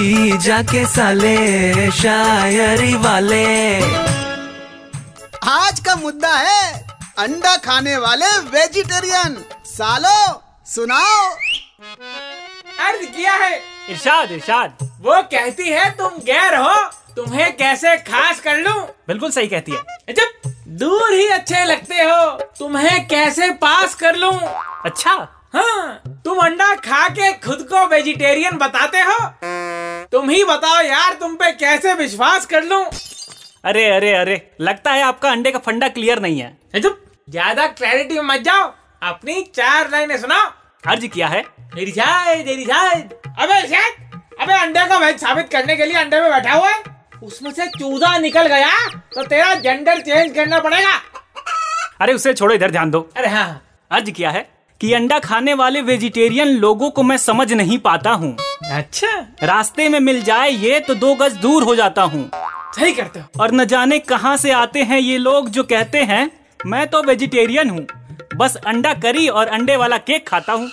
जी जाके साले शायरी वाले। आज का मुद्दा है अंडा खाने वाले वेजिटेरियन। सालो सुनाओ। अर्ज़ किया है। इरशाद इरशाद। वो कहती है तुम गैर हो तुम्हें कैसे खास कर लूँ? बिल्कुल सही कहती है। जब दूर ही अच्छे लगते हो तुम्हें कैसे पास कर लूँ? अच्छा। हाँ तुम अंडा खा के खुद को वेजिटेरियन बताते हो? तुम ही बताओ यार तुम पे कैसे विश्वास कर लूँ? अरे अरे अरे लगता है आपका अंडे का फंडा क्लियर नहीं है। ज़्यादा क्लैरिटी में मत जाओ। अपनी चार लाइनें सुनाओ। अर्ज़ किया है? मेरी शायद मेरी शायद। अबे शायद। अबे अंडे का वेज साबित करने के लिए अंडे में बैठा हुआ है। उसमें से चूजा निकल गया तो तेरा जेंडर चेंज करना पड़ेगा। अरे उसे छोड़ो इधर ध्यान दो। अरे हाँ। अर्ज़ किया है? कि अंडा खाने वाले वेजिटेरियन लोगों को मैं समझ नहीं पाता हूँ। अच्छा। रास्ते में मिल जाए ये तो दो गज दूर हो जाता हूँ। सही करते हो। और न जाने कहाँ से आते हैं ये लोग जो कहते हैं मैं तो वेजिटेरियन हूँ। बस अंडा करी और अंडे वाला केक खाता हूँ।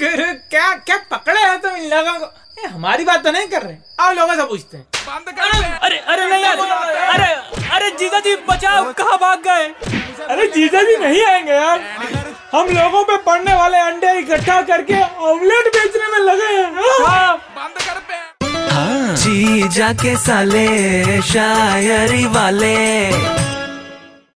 गुरु क्या क्या पकड़े हो तुम इन लोगों को? ए, हमारी बात तो नहीं कर रहे। आओ लोगों से पूछते हैं। अरे अरे नहीं यार अरे अरे जीजा जी बचाओ कहाँ भाग गए? अरे जीजा जी नहीं आएँगे यार। हम लोगों पे पड़ने वाले अंडे इकट्ठा करके ऑमलेट बेचने में लगे हैं। हाँ। जी जाके साले शायरी वाले।